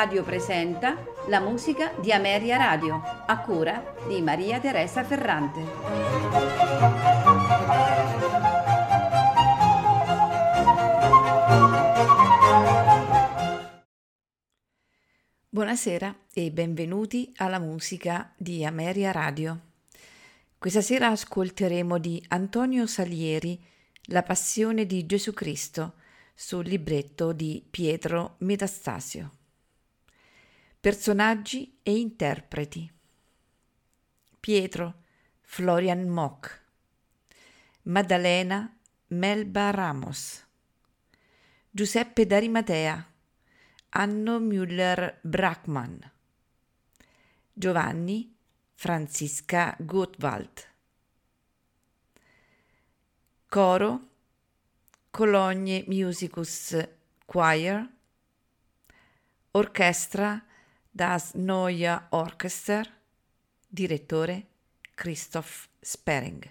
Radio presenta la musica di Ameria Radio, a cura di Maria Teresa Ferrante. Buonasera e benvenuti alla musica di Ameria Radio. Questa sera ascolteremo di Antonio Salieri La passione di Gesù Cristo sul libretto di Pietro Metastasio. Personaggi e interpreti. Pietro Florian Mock. Maddalena Melba Ramos. Giuseppe D'Arimatea Anno Müller Brackmann. Giovanni Franziska Gottwald. Coro Cologne Musicus Choir, Orchestra Das Neue Orchester, direttore Christoph Spering.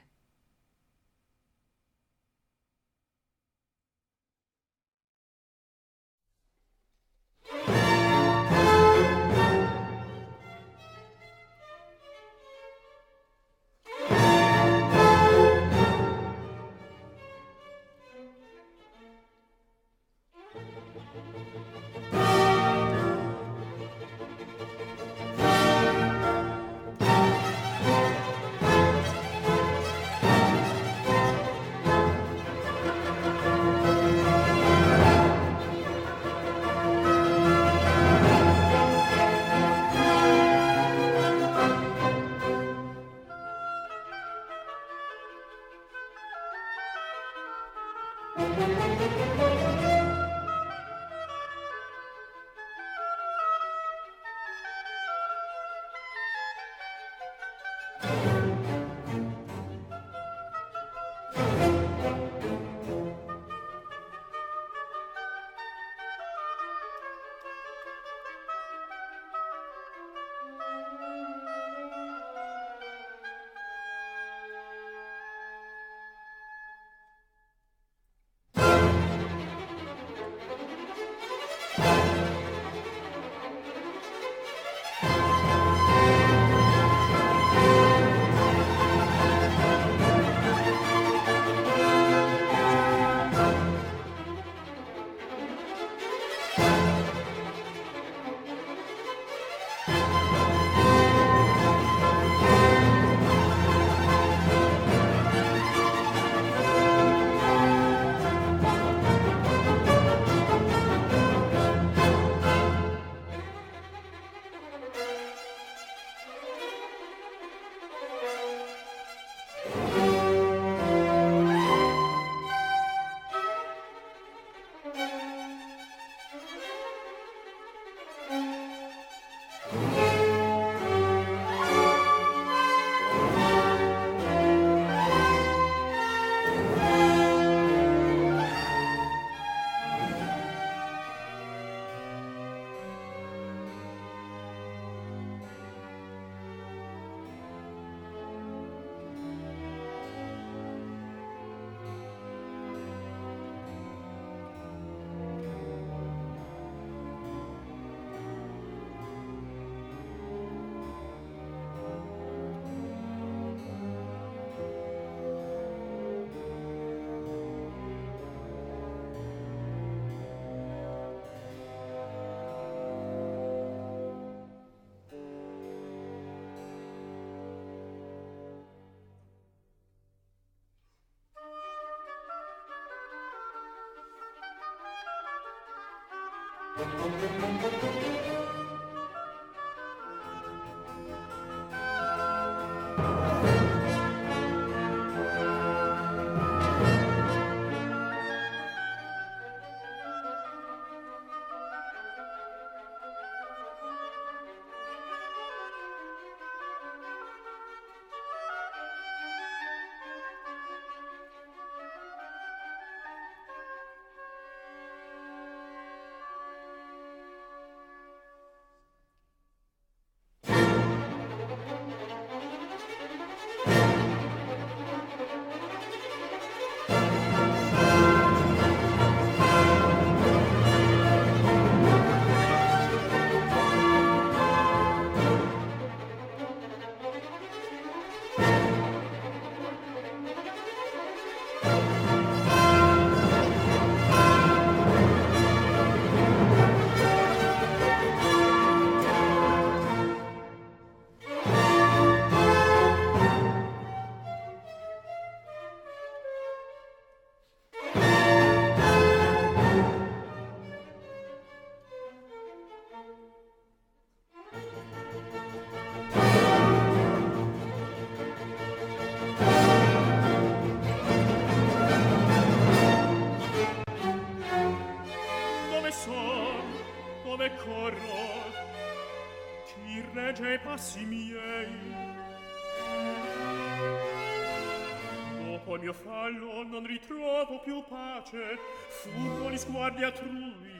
mio fallo non ritrovo più pace. Furbo gli sguardi altrui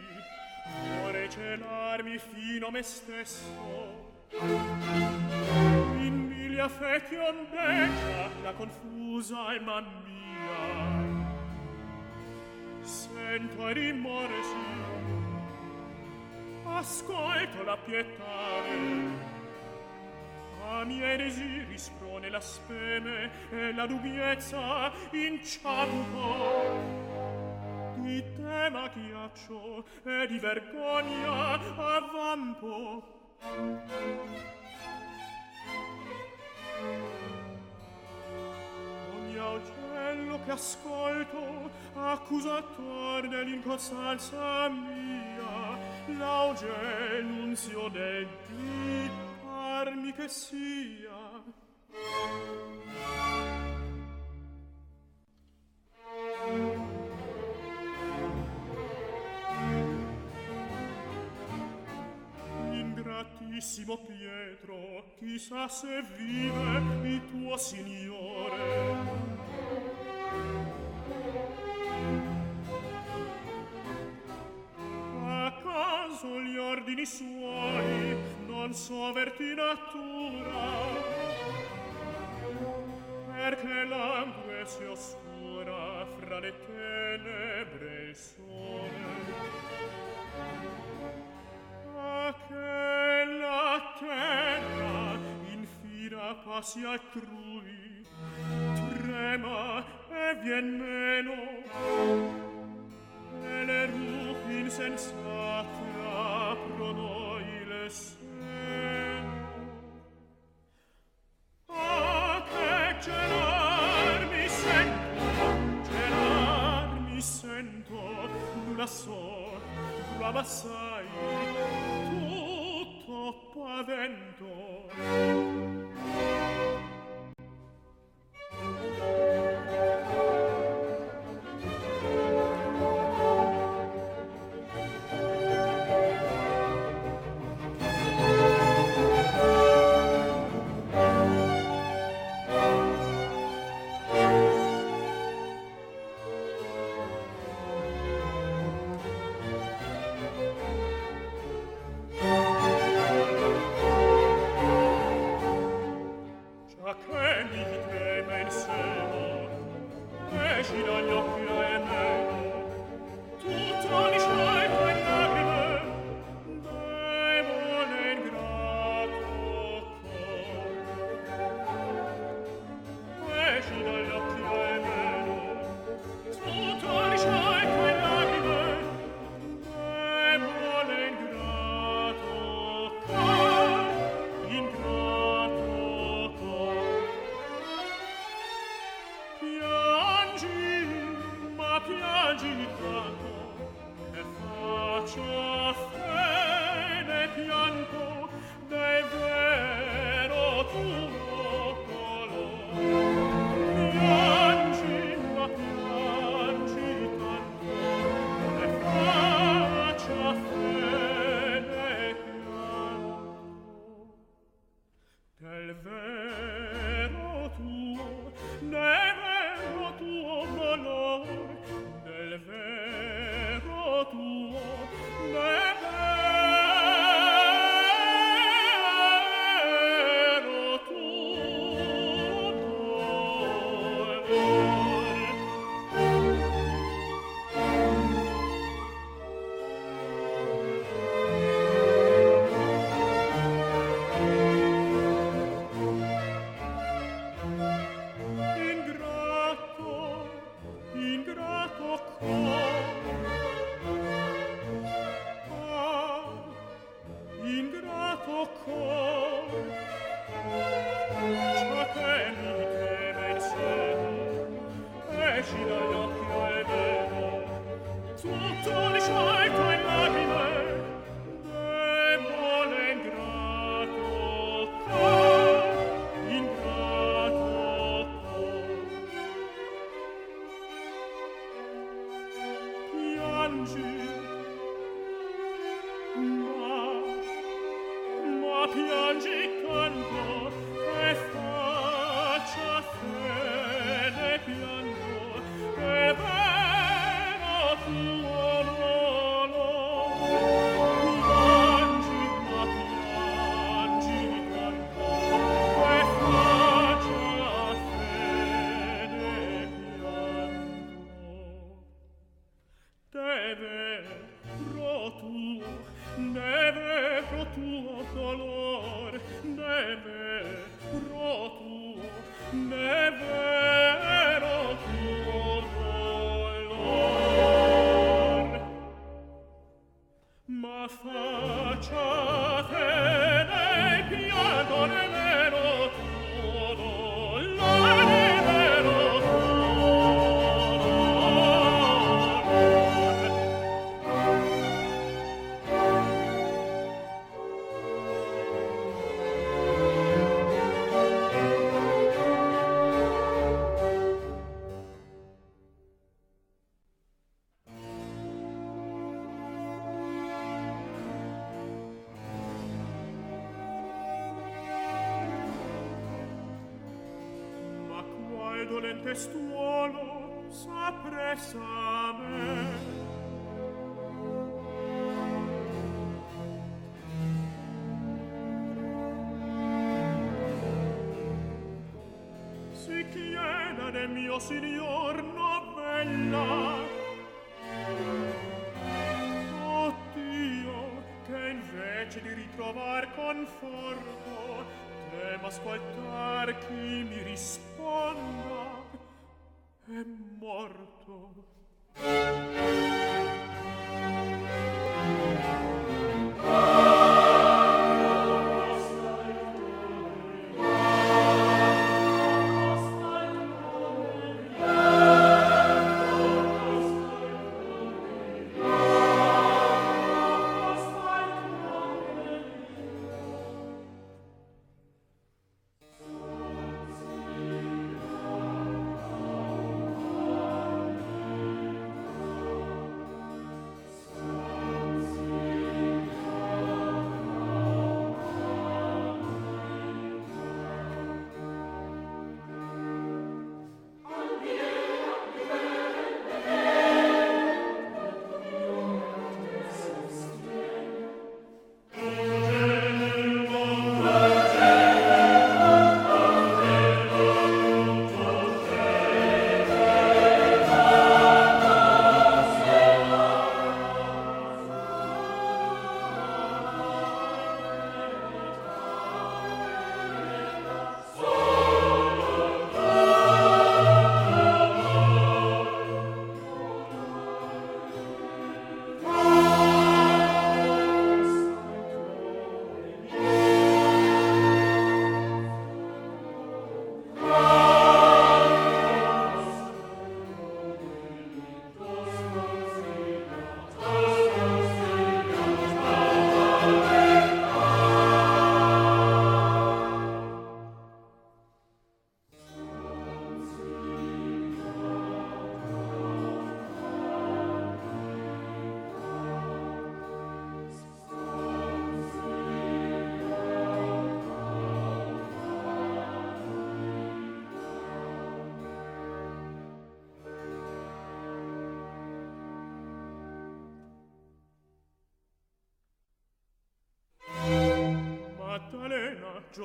vorrei celarmi fino a me stesso. In mille affetti ondeggia la confusa alma mia. Sento e rimorsi ascolto la pietà a miei desiri sprone la speme e la dubbiezza inciaduco di tema chiaccio e di vergogna avvampo ogni augello che ascolto accusator dell'incostanza mia l'auge nunzio del dito. Farmi che sia Ingratissimo Pietro, chissà se vive il tuo Signore. A caso gli ordini suoi non so verti natura perché l'angue si oscura fra le tenebre e il sole. A che la terra in fira passi altrui trema e vien meno. E le rupi insensate aprono il le lassò lo abbassai tutto pavento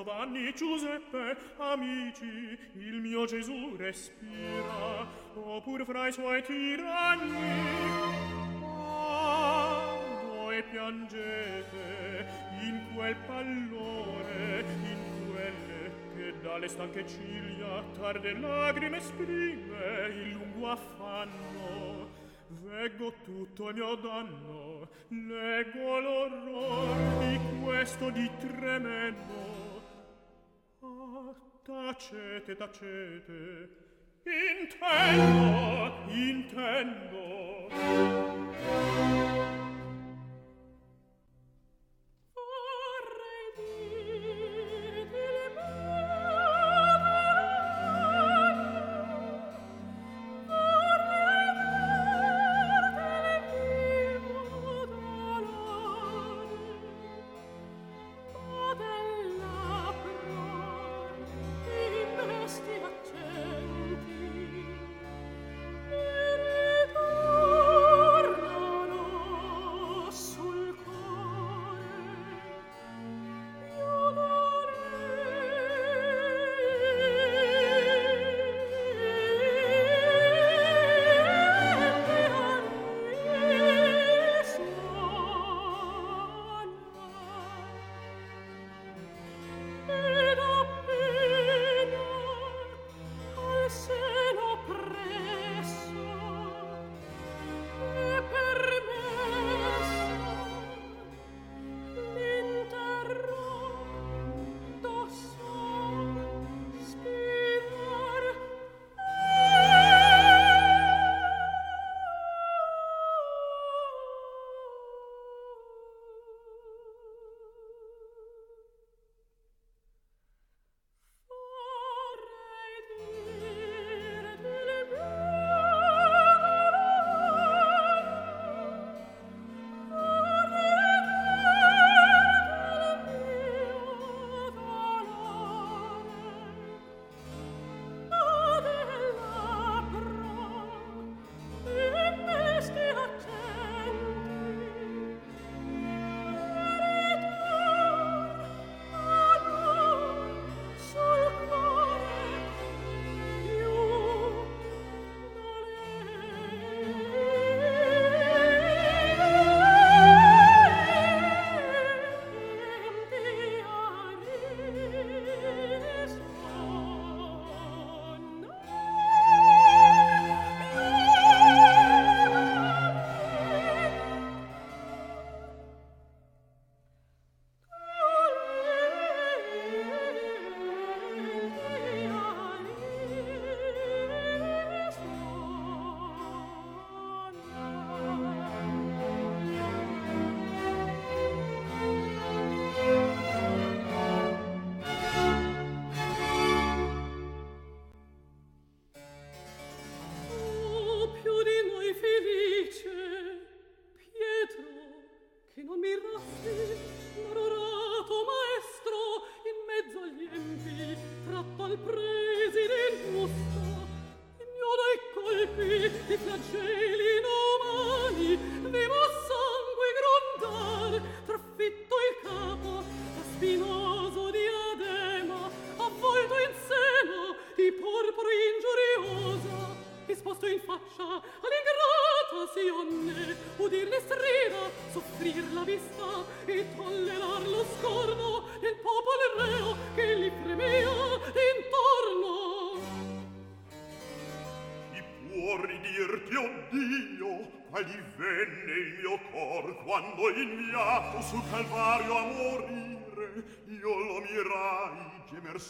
Giovanni, Giuseppe, amici, il mio Gesù respira, oppur fra i suoi tiranni. Ah, voi piangete in quel pallore, in quelle che dalle stanche ciglia tarde lagrime esprime il lungo affanno. Veggo tutto il mio danno, leggo l'orror di questo di tremendo Tacete, tacete. Intendo, intendo.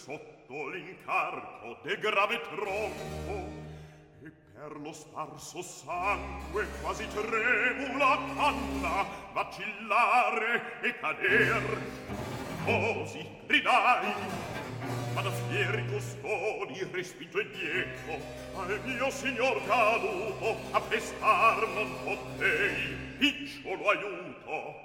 sotto l'incarco de grave tronco e per lo sparso sangue quasi tremula canna vacillare e cader. Così ridai ma da fieri custodi respinto indietro al mio signor caduto a pestar non potei picciolo aiuto.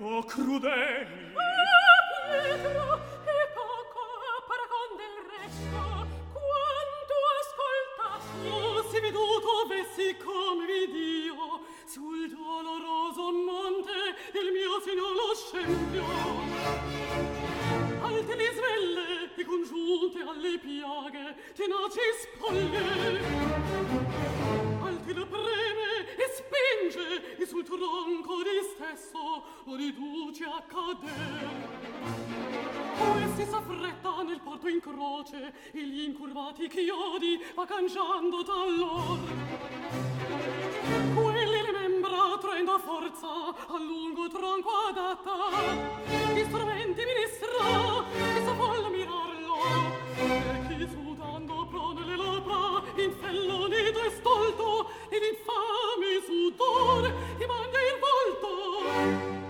o crudeli lo riduce a cader poi si s'affretta nel porto in croce e gli incurvati chiodi va cangiando dall'or quelli le membra traendo forza a lungo tronco adatta. Gli strumenti ministra e sa volla mirarlo e chi sudando non le labbra in fello nido e stolto ed infame sudor e mangia il volto.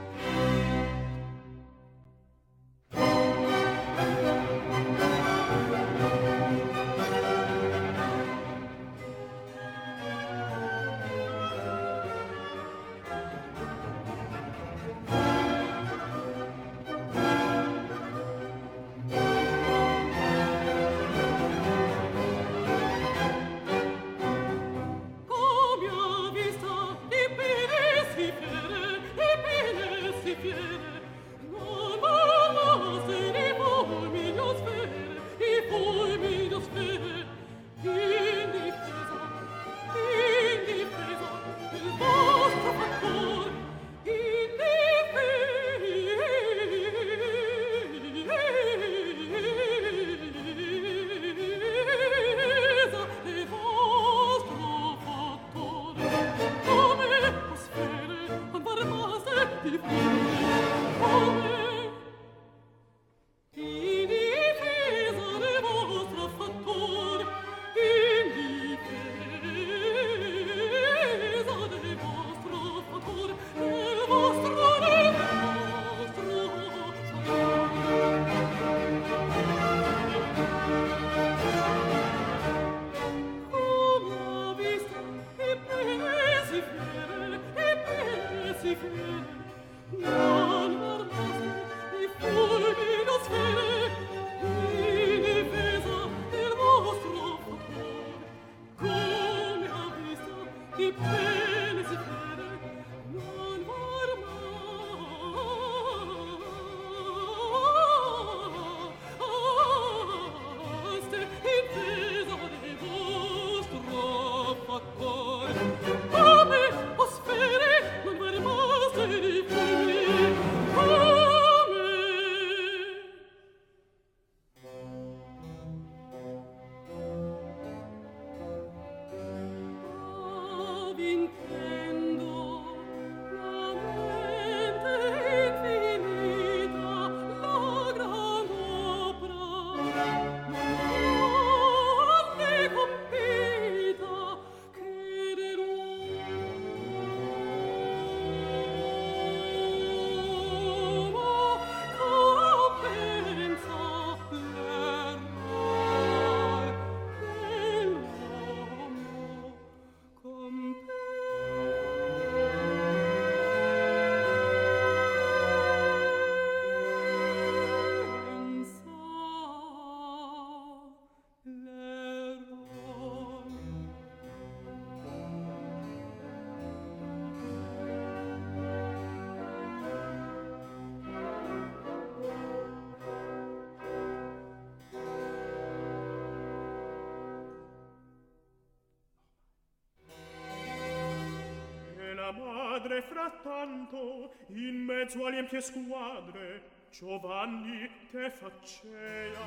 padre frattanto in mezzo alle empie squadre Giovanni te facea.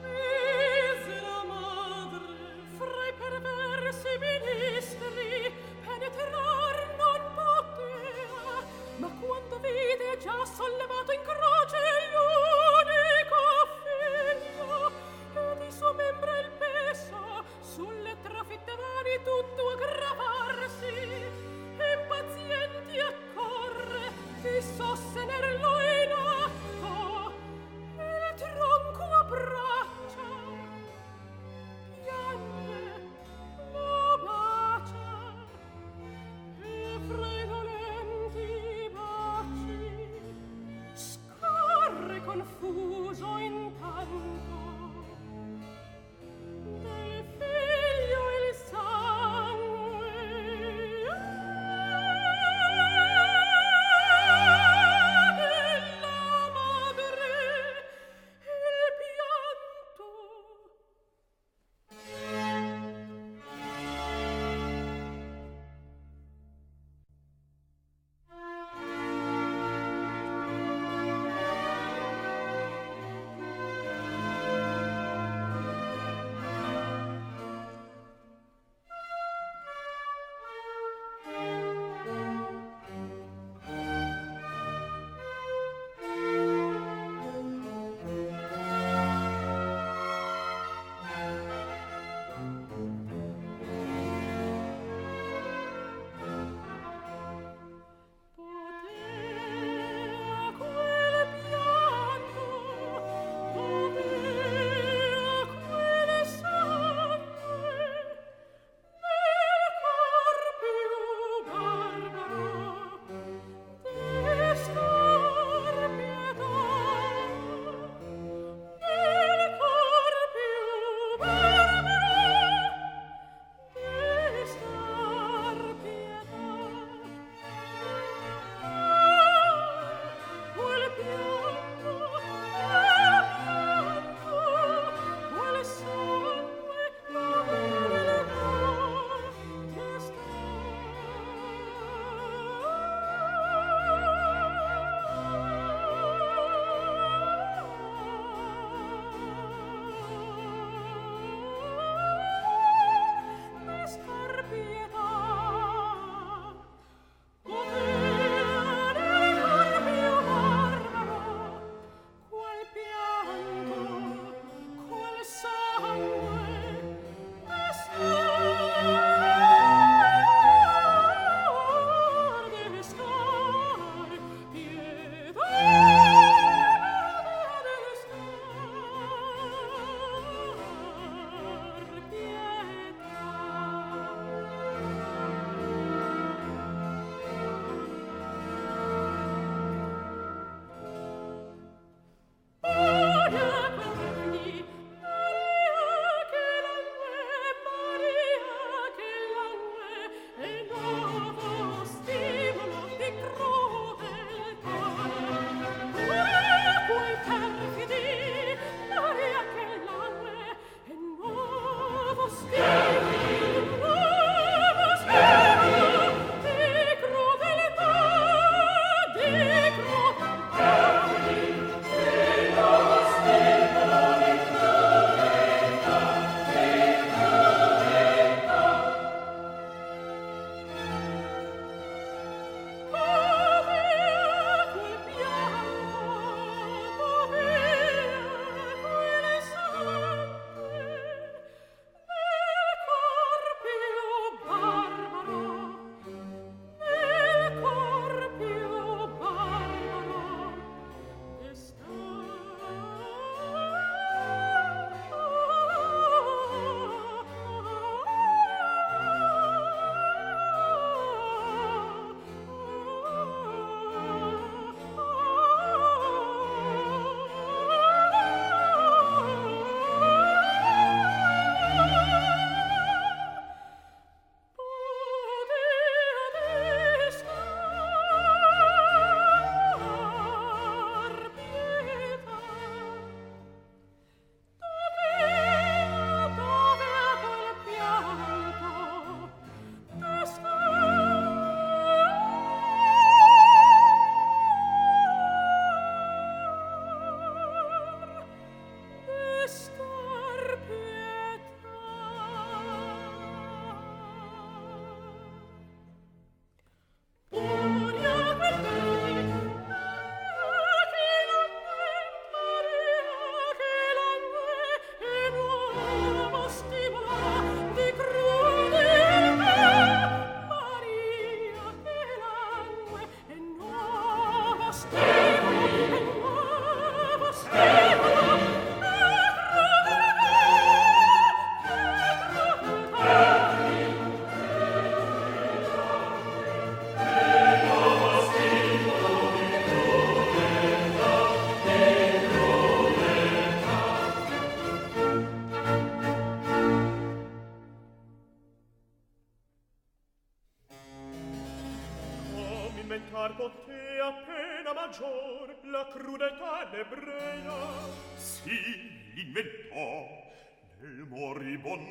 Misera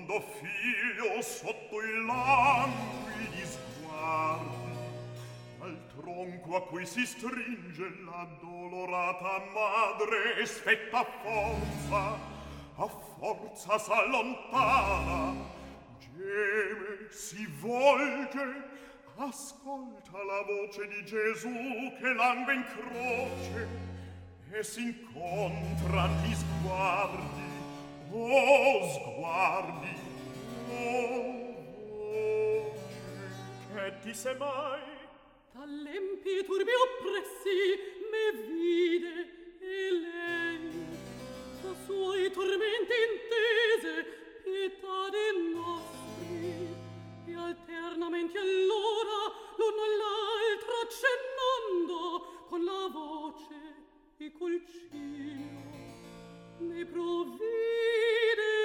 mondo figlio sotto i languidi sguardi al tronco a cui si stringe la dolorata madre spetta forza a forza s'allontana. Geme si volge ascolta la voce di Gesù che langue in croce e si incontran gli sguardi oh sguardi oh voci che disse mai dall'empi turbi oppressi me vide e lei. A suoi tormenti intese pietà de nostri. E alternamente allora l'uno all'altro accennando con la voce e col cielo. Ne provvide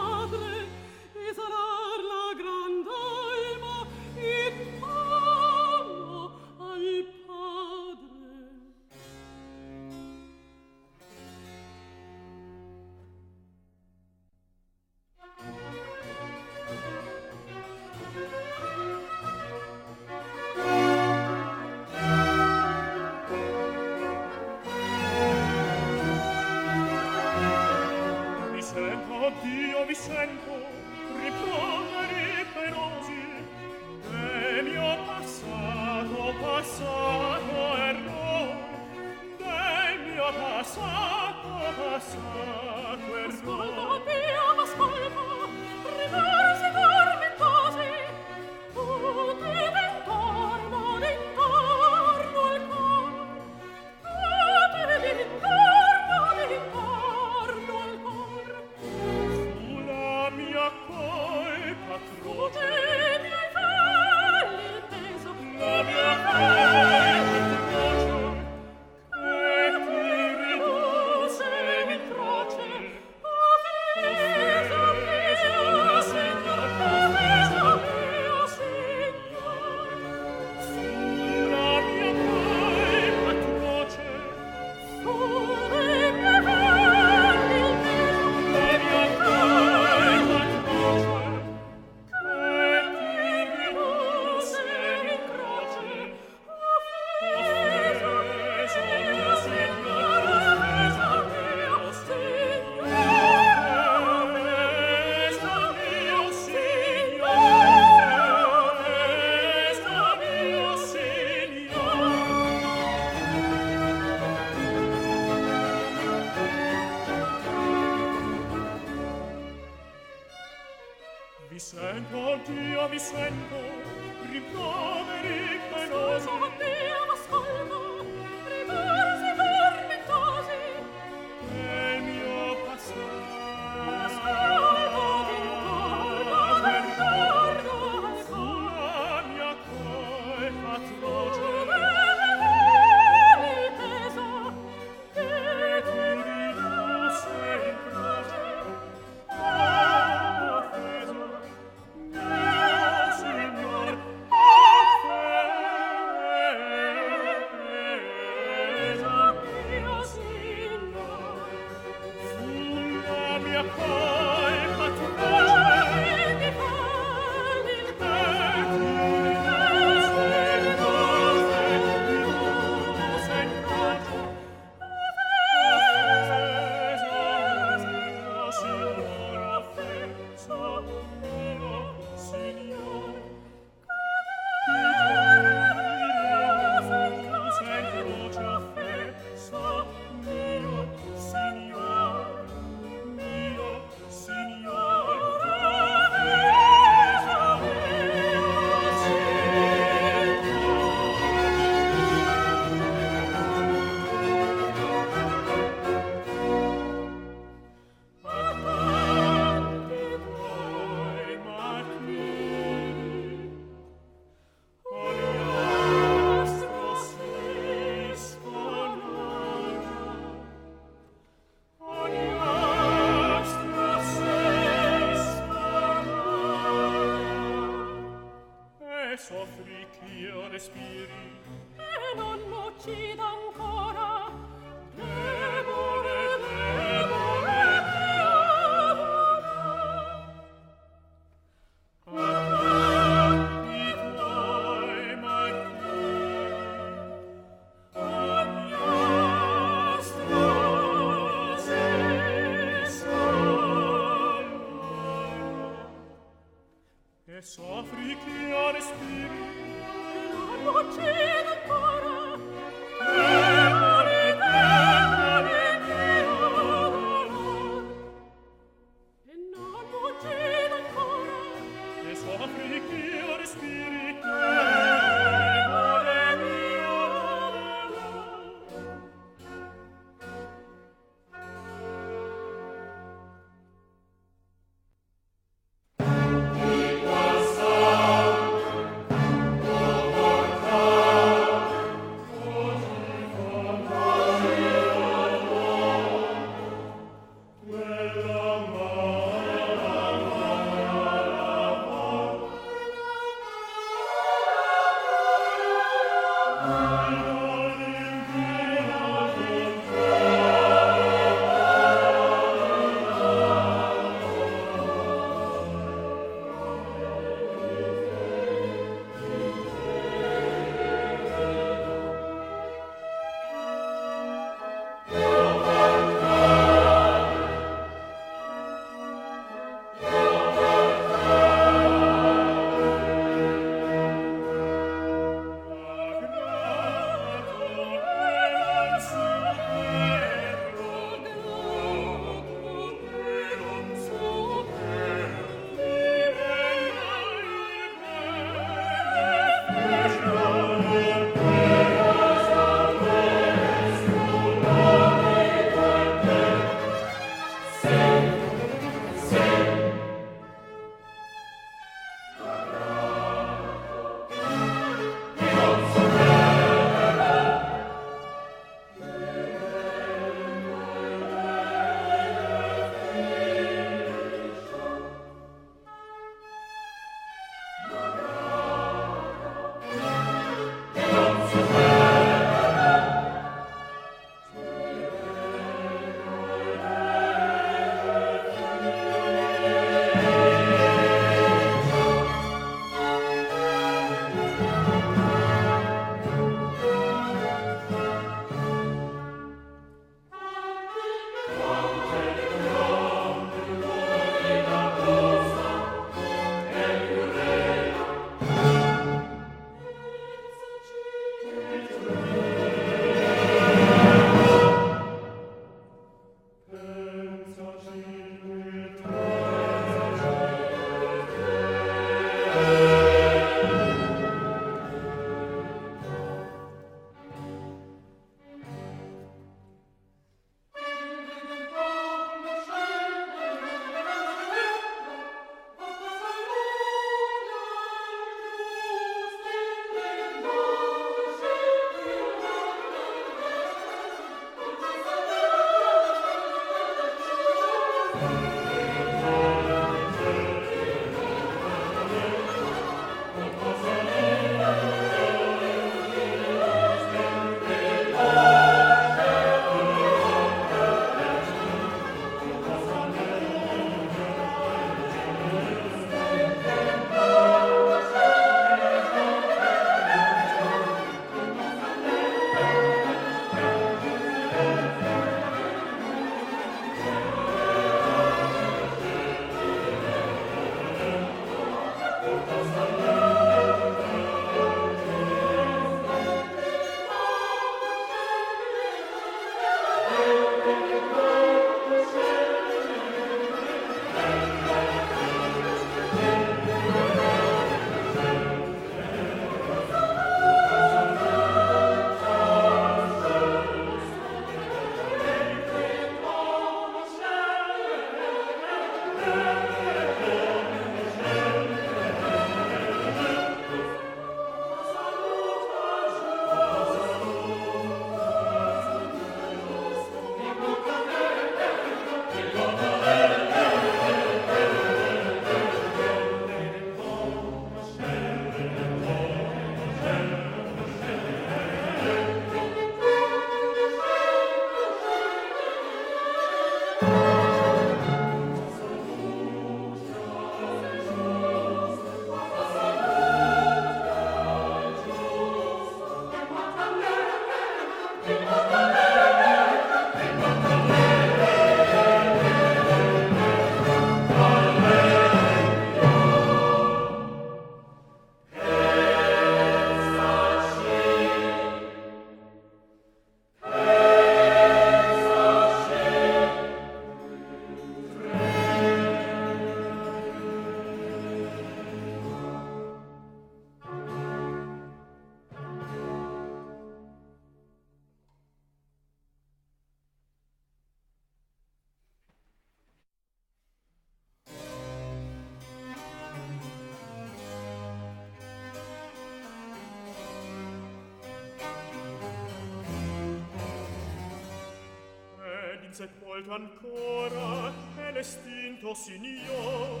senz'ec molto ancora e l'estinto signor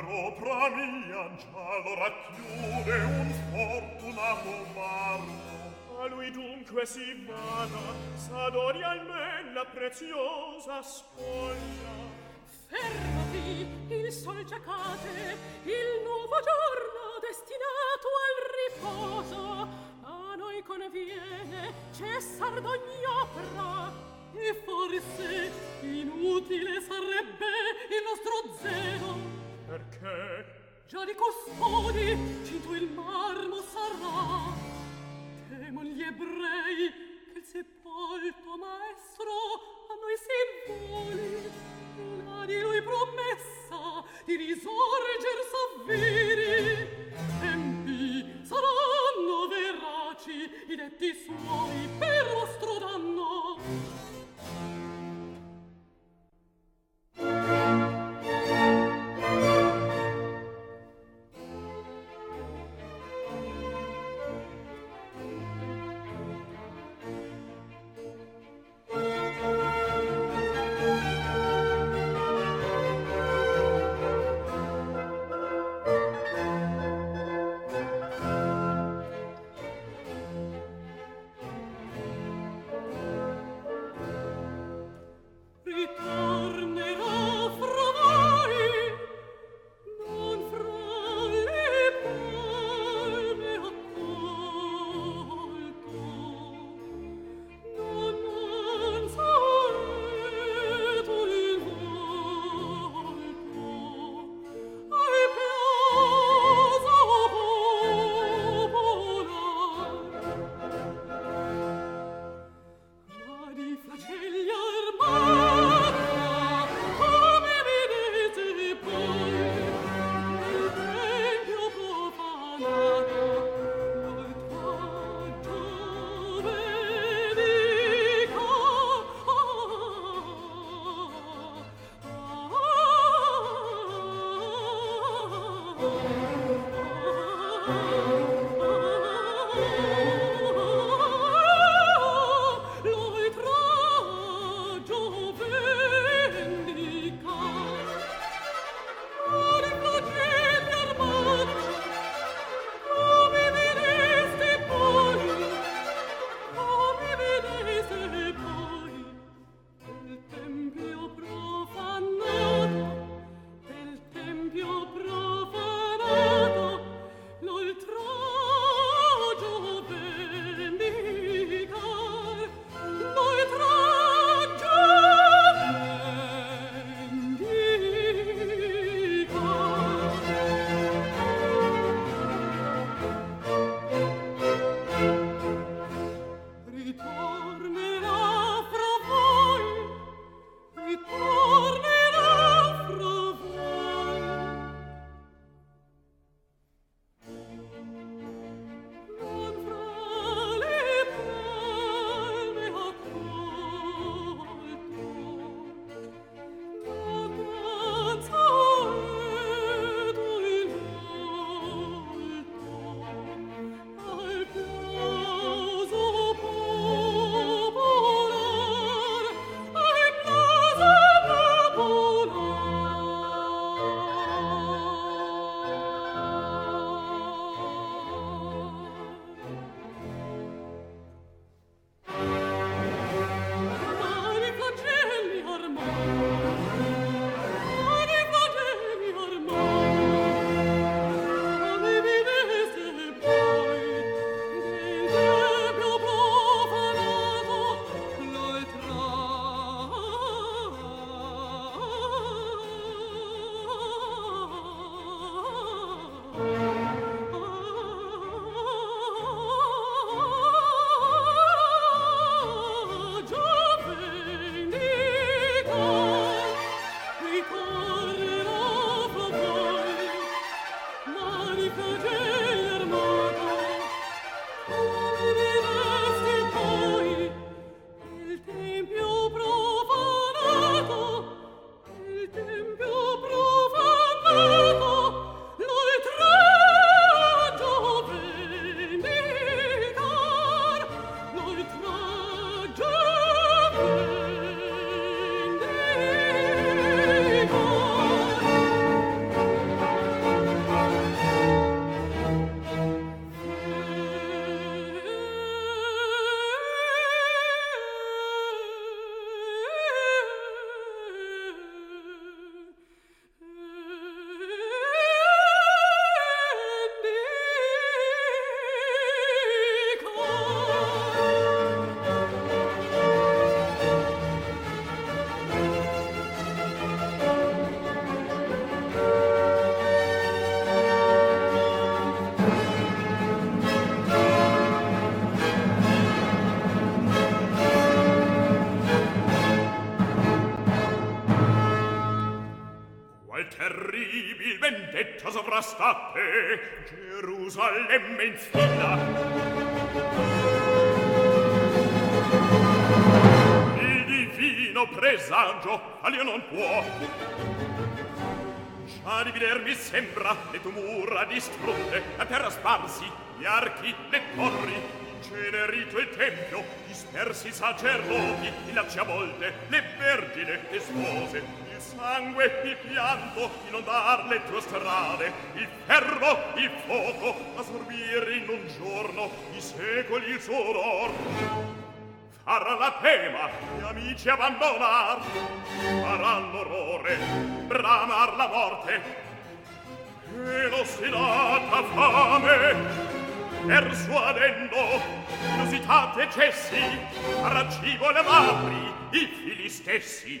ropra mia già l'ora chiude un fortunato marmo a lui dunque si vada s'adori almen la preziosa spoglia. Fermati il sol già cade il nuovo giorno destinato al riposo. A noi conviene cessar d'ogni opera e forse inutile sarebbe il nostro zelo. Perché? Già di custodi cinto il marmo sarà. Temo gli ebrei che il sepolto maestro a noi si vuole. la di lui promessa di risorger s'avviri tempi saranno veraci i detti suoi per vostro danno. Thank you. Sovrastate Gerusalemme in fila Il divino presagio all'io non può. Già di vedermi sembra le tue mura distrutte A terra sparsi gli archi, le torri Cenerito il tempio, dispersi i sacerdoti, i lacci a volte, le vergine, le spose, sangue, il pianto, inondar le tue strade, il ferro, il fuoco, assorbire in un giorno i secoli il sudor. Farà la tema, gli amici abbandonar, farà l'orrore, bramar la morte, e l'ostinata fame, persuadendo inusitate cessi a ragivo le madri i fili stessi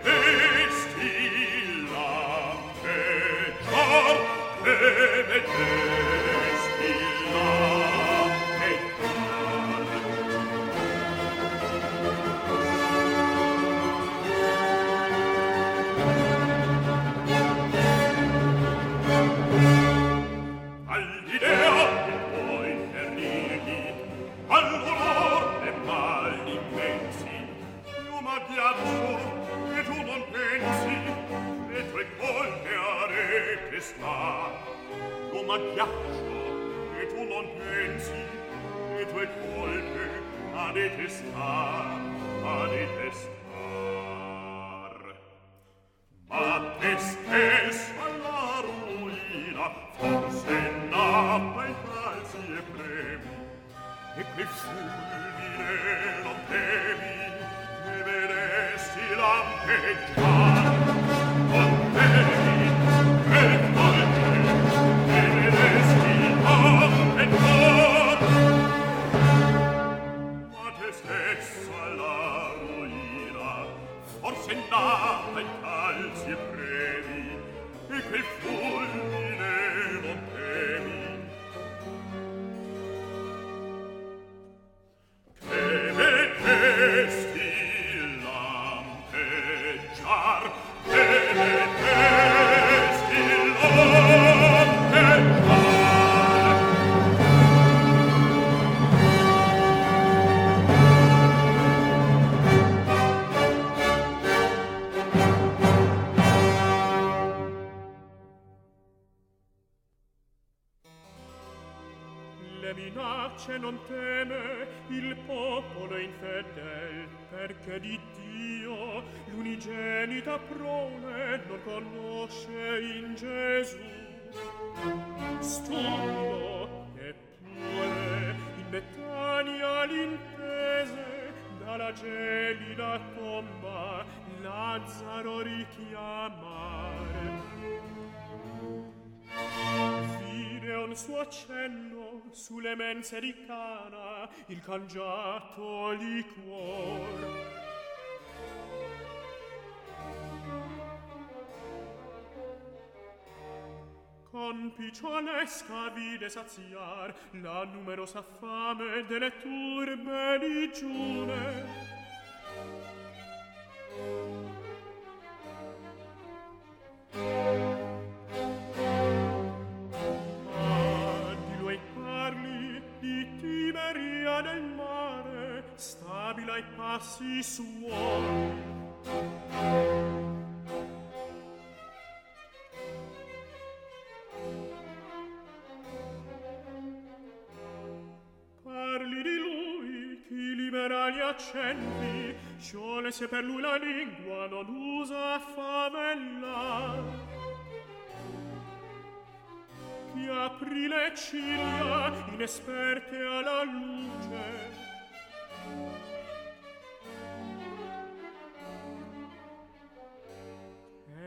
a detestar, a detestar. Ma te stesso alla ruina, forse nappa i falsi e premi, e quel fulmine non temi, ne vedesti lampeggiare. namen, als ihr brevi, e quel fulmine, che di Dio l'unigenita prole non conosce in Gesù. Stando eppure in Betania l'intese dalla gelida tomba Lazzaro richiamare. Vide un suo accenno sulle mense di Cana il cangiato liquor. Con picciolesca vide saziar la numerosa fame delle turbe digiune. Thank bella ai passi suoi. Parli di lui, chi libera gli accenti, sciole se per lui la lingua non usa favella. Chi apri le ciglia, inesperte alla luce,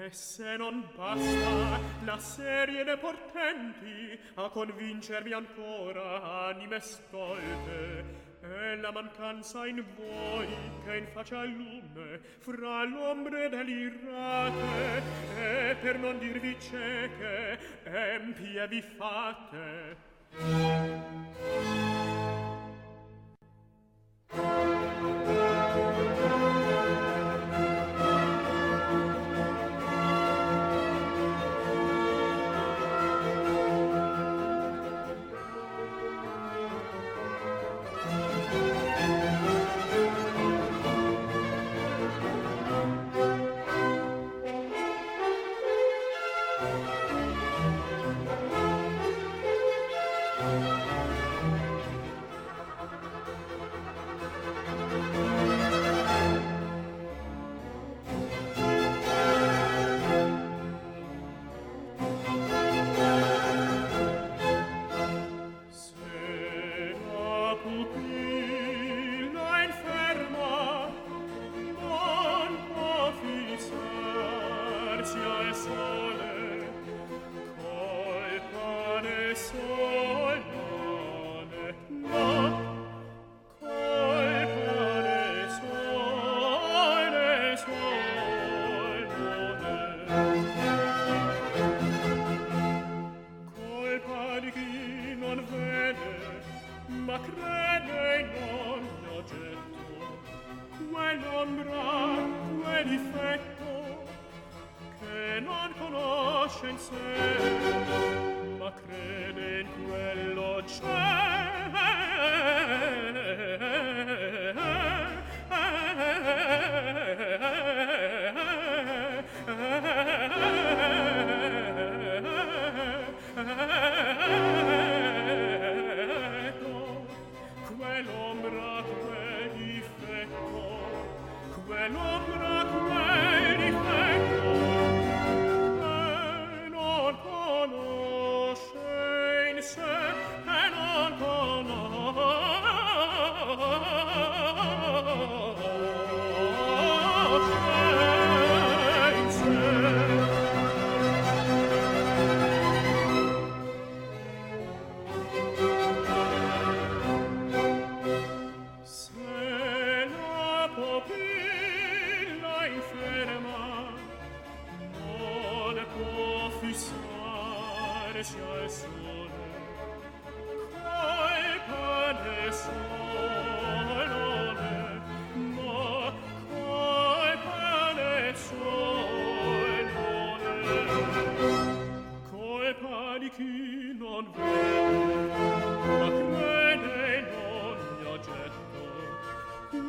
E se non basta la serie de portenti a convincervi ancora anime stolte, e la mancanza in voi che in faccia al lume fra l'ombre delirate e per non dirvi cieche empie vi fate.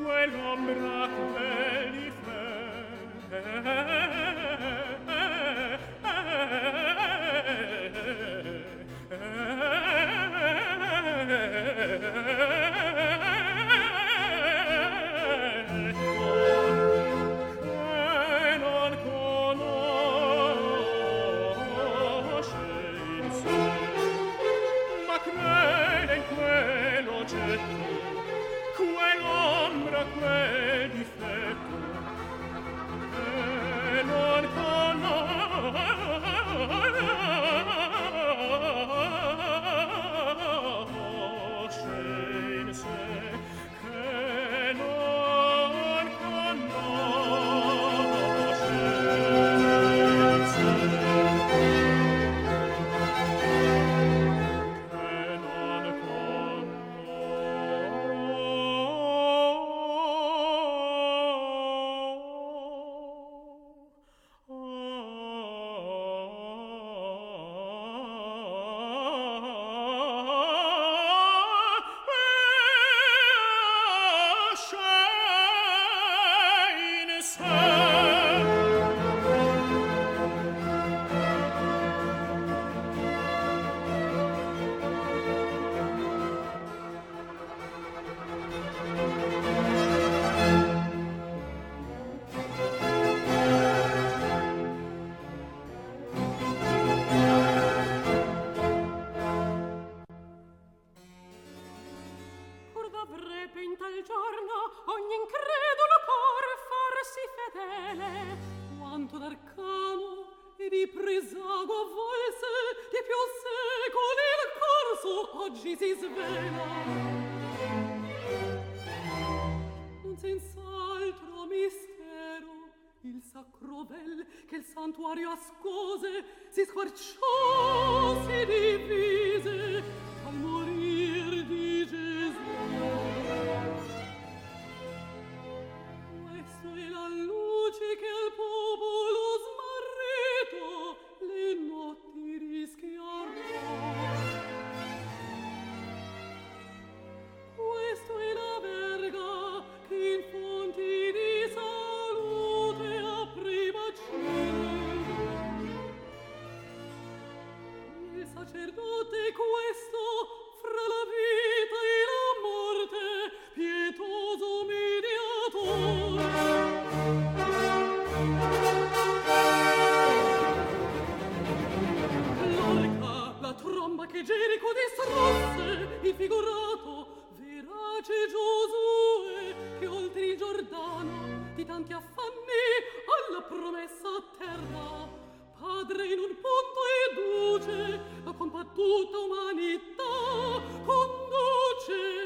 quell'ombra quelli fe perciò ma che Gerico distrusse, infigurato, verace Giosuè, che oltre il Giordano, di tanti affanni, alla promessa terra, padre in un punto e duce, la combattuta umanità conduce.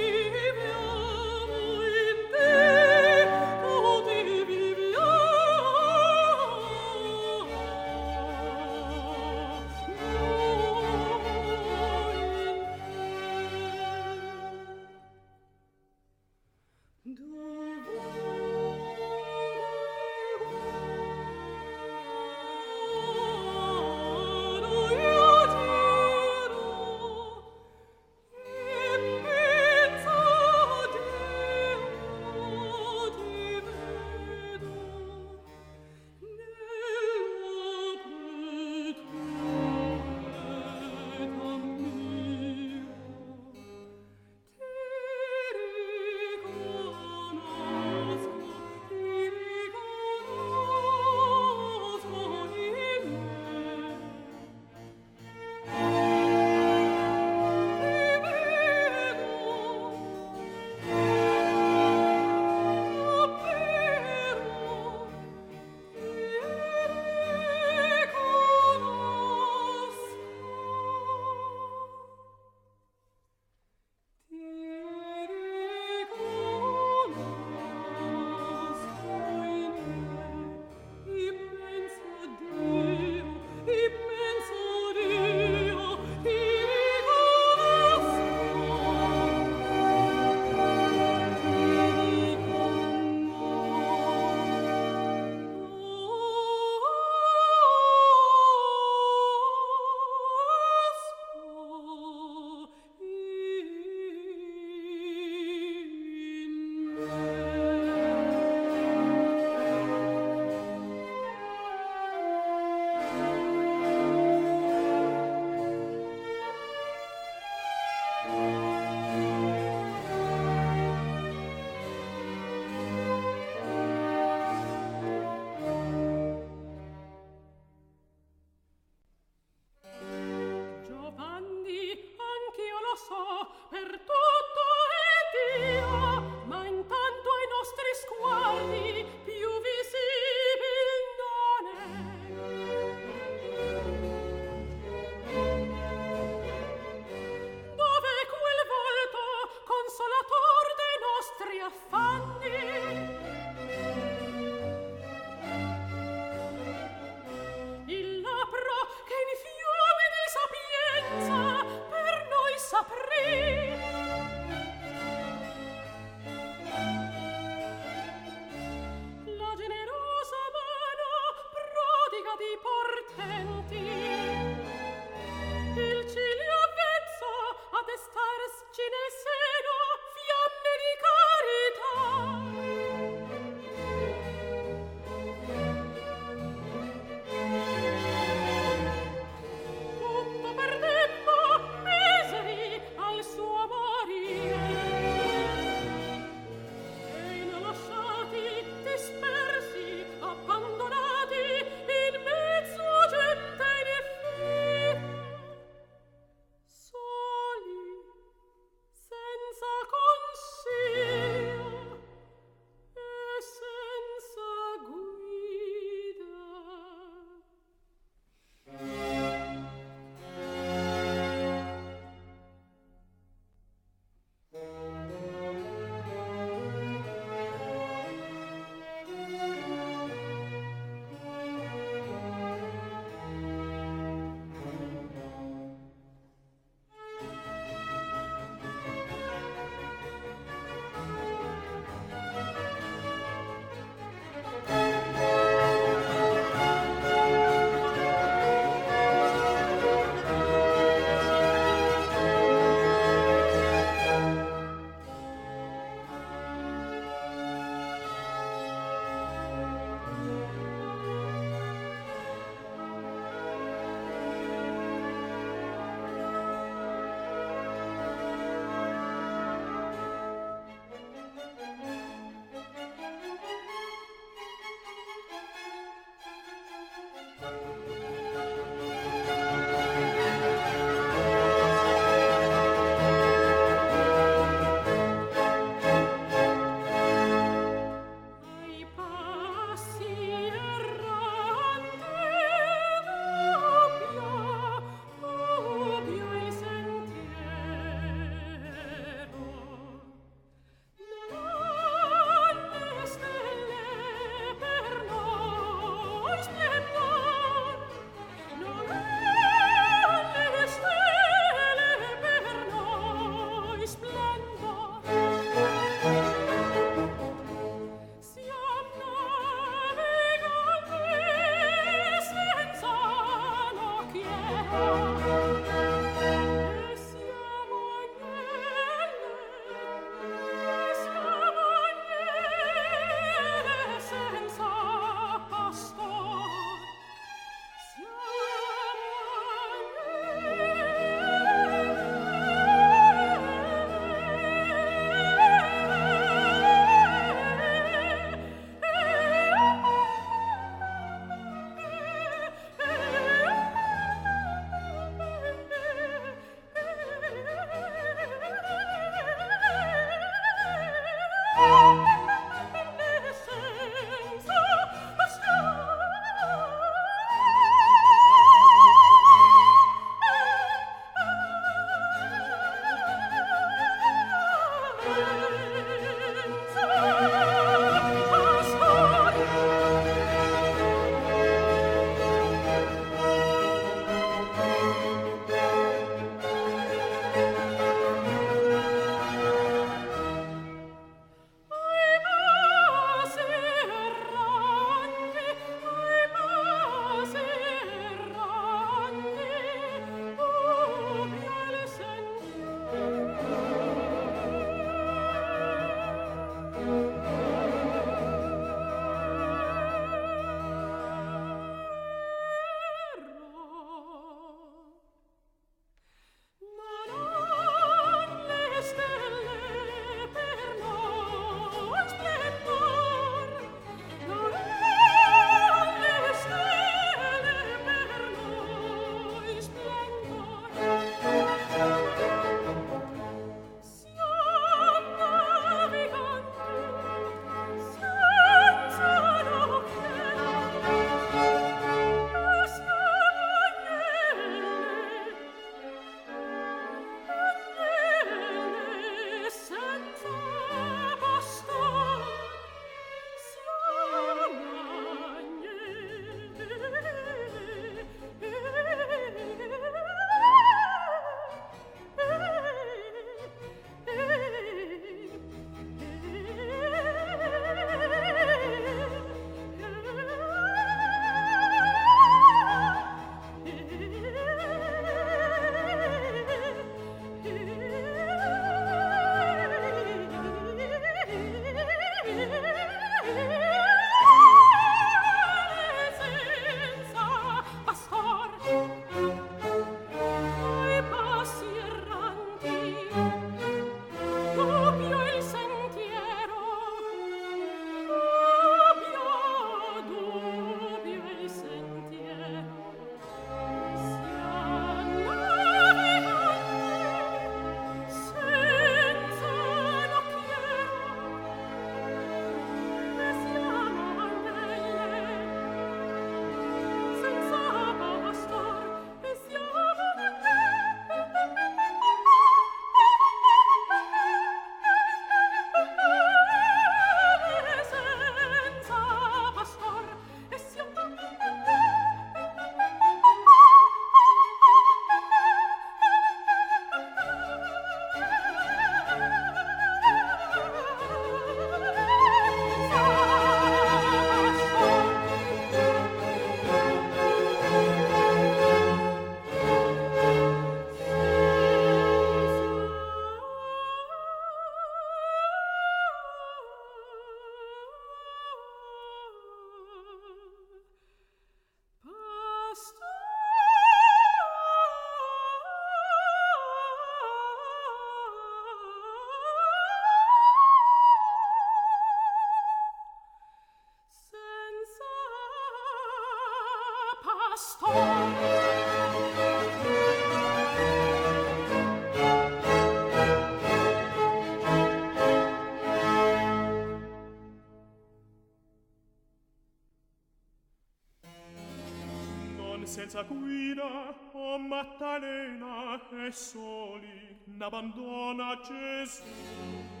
senza guida o oh Maddalena e soli n'abbandona Gesù.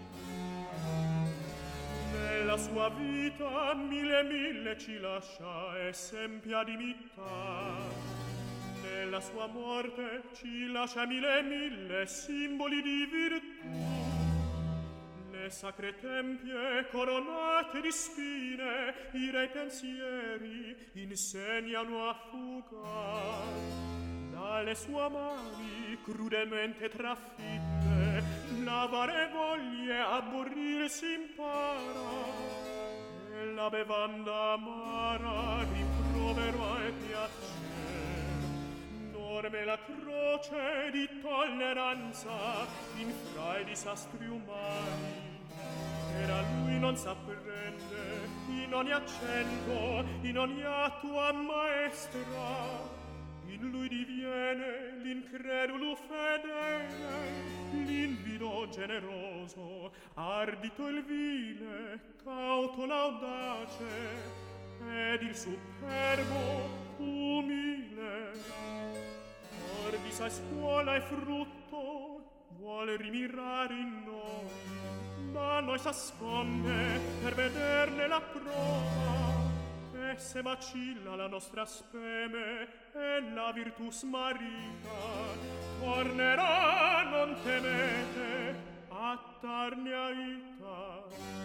Nella sua vita mille e mille ci lascia esempia di vita nella sua morte ci lascia mille e mille simboli di virtù. Le sacre tempie coronate di spine i re pensieri insegnano a fugar dalle sue mani crudelmente trafitte lavare voglie aborrire s'impara e la bevanda amara rimprovero e piacere. Dorme la croce di tolleranza in fra i disastri umani era lui non s'apprende in ogni accento in ogni attua maestra in lui diviene l'incredulo fedele, l'invido generoso, ardito il vile, cauto l'audace, ed il superbo umile. Or di sa scuola e frutto, vuole rimirare in noi, ma noi s'asconde per vederne la prova, se vacilla la nostra speme e la virtus marita tornerà non temete a tarnia ita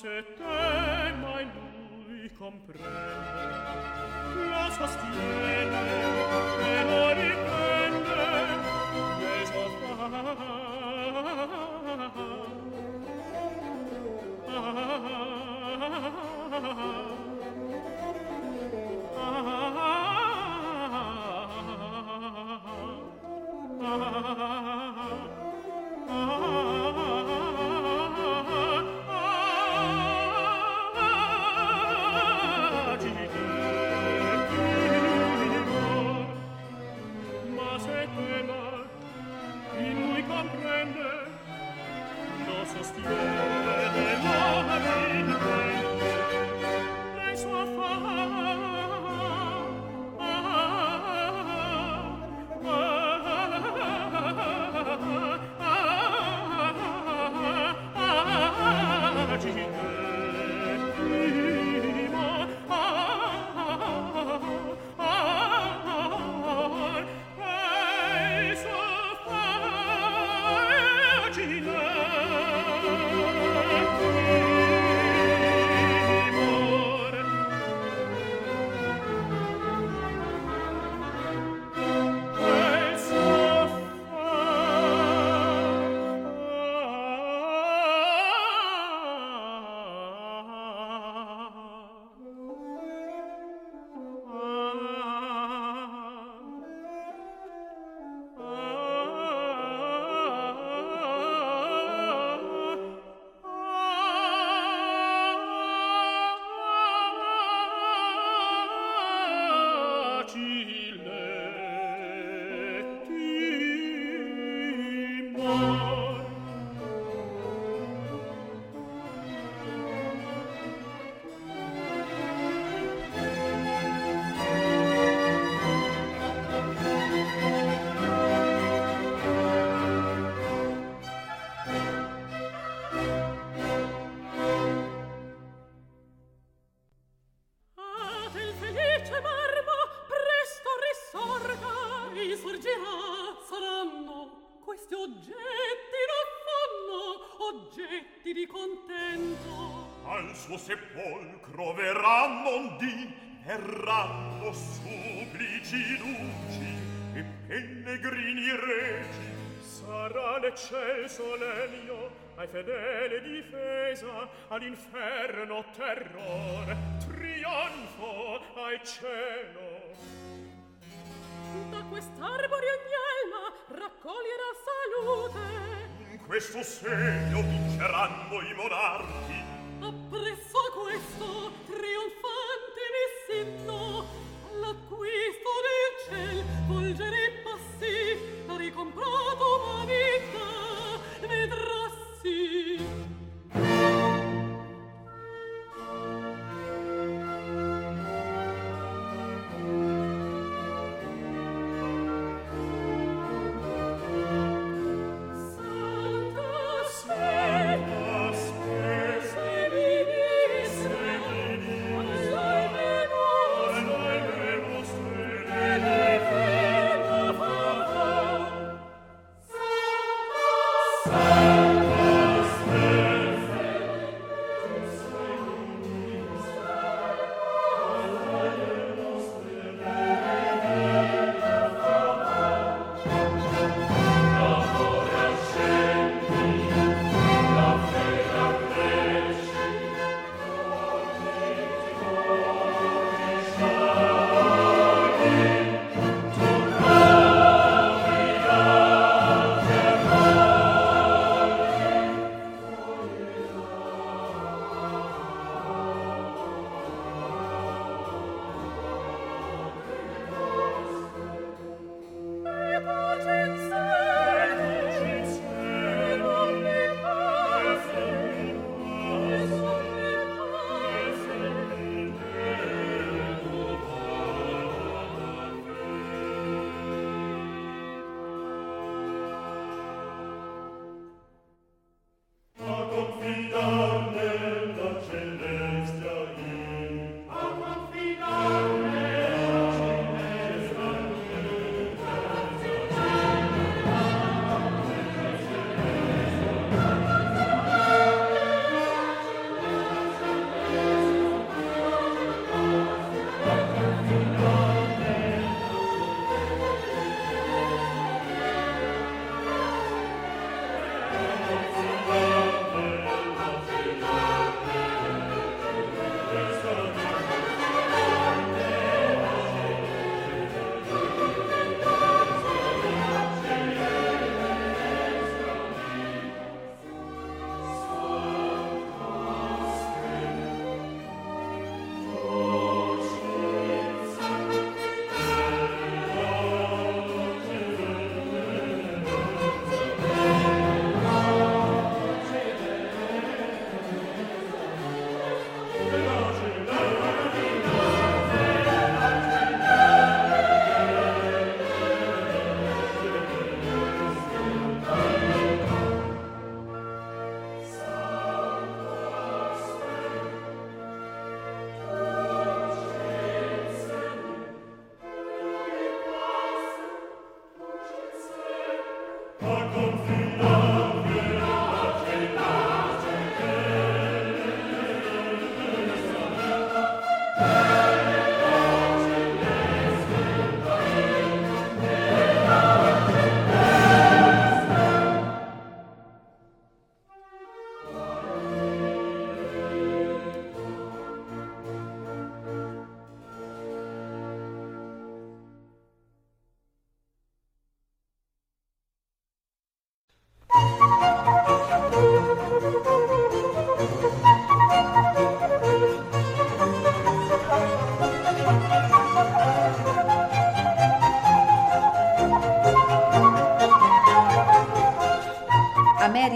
se te mai lui comprende. La sostiene schiena voleranno supplici luci e pellegrini regi sarà l'eccelso legno ai fedele difesa all'inferno terrore. Trionfo ai cielo. Da quest'arbore ogni alma raccoglierà salute. In questo segno vinceranno i monarchi. A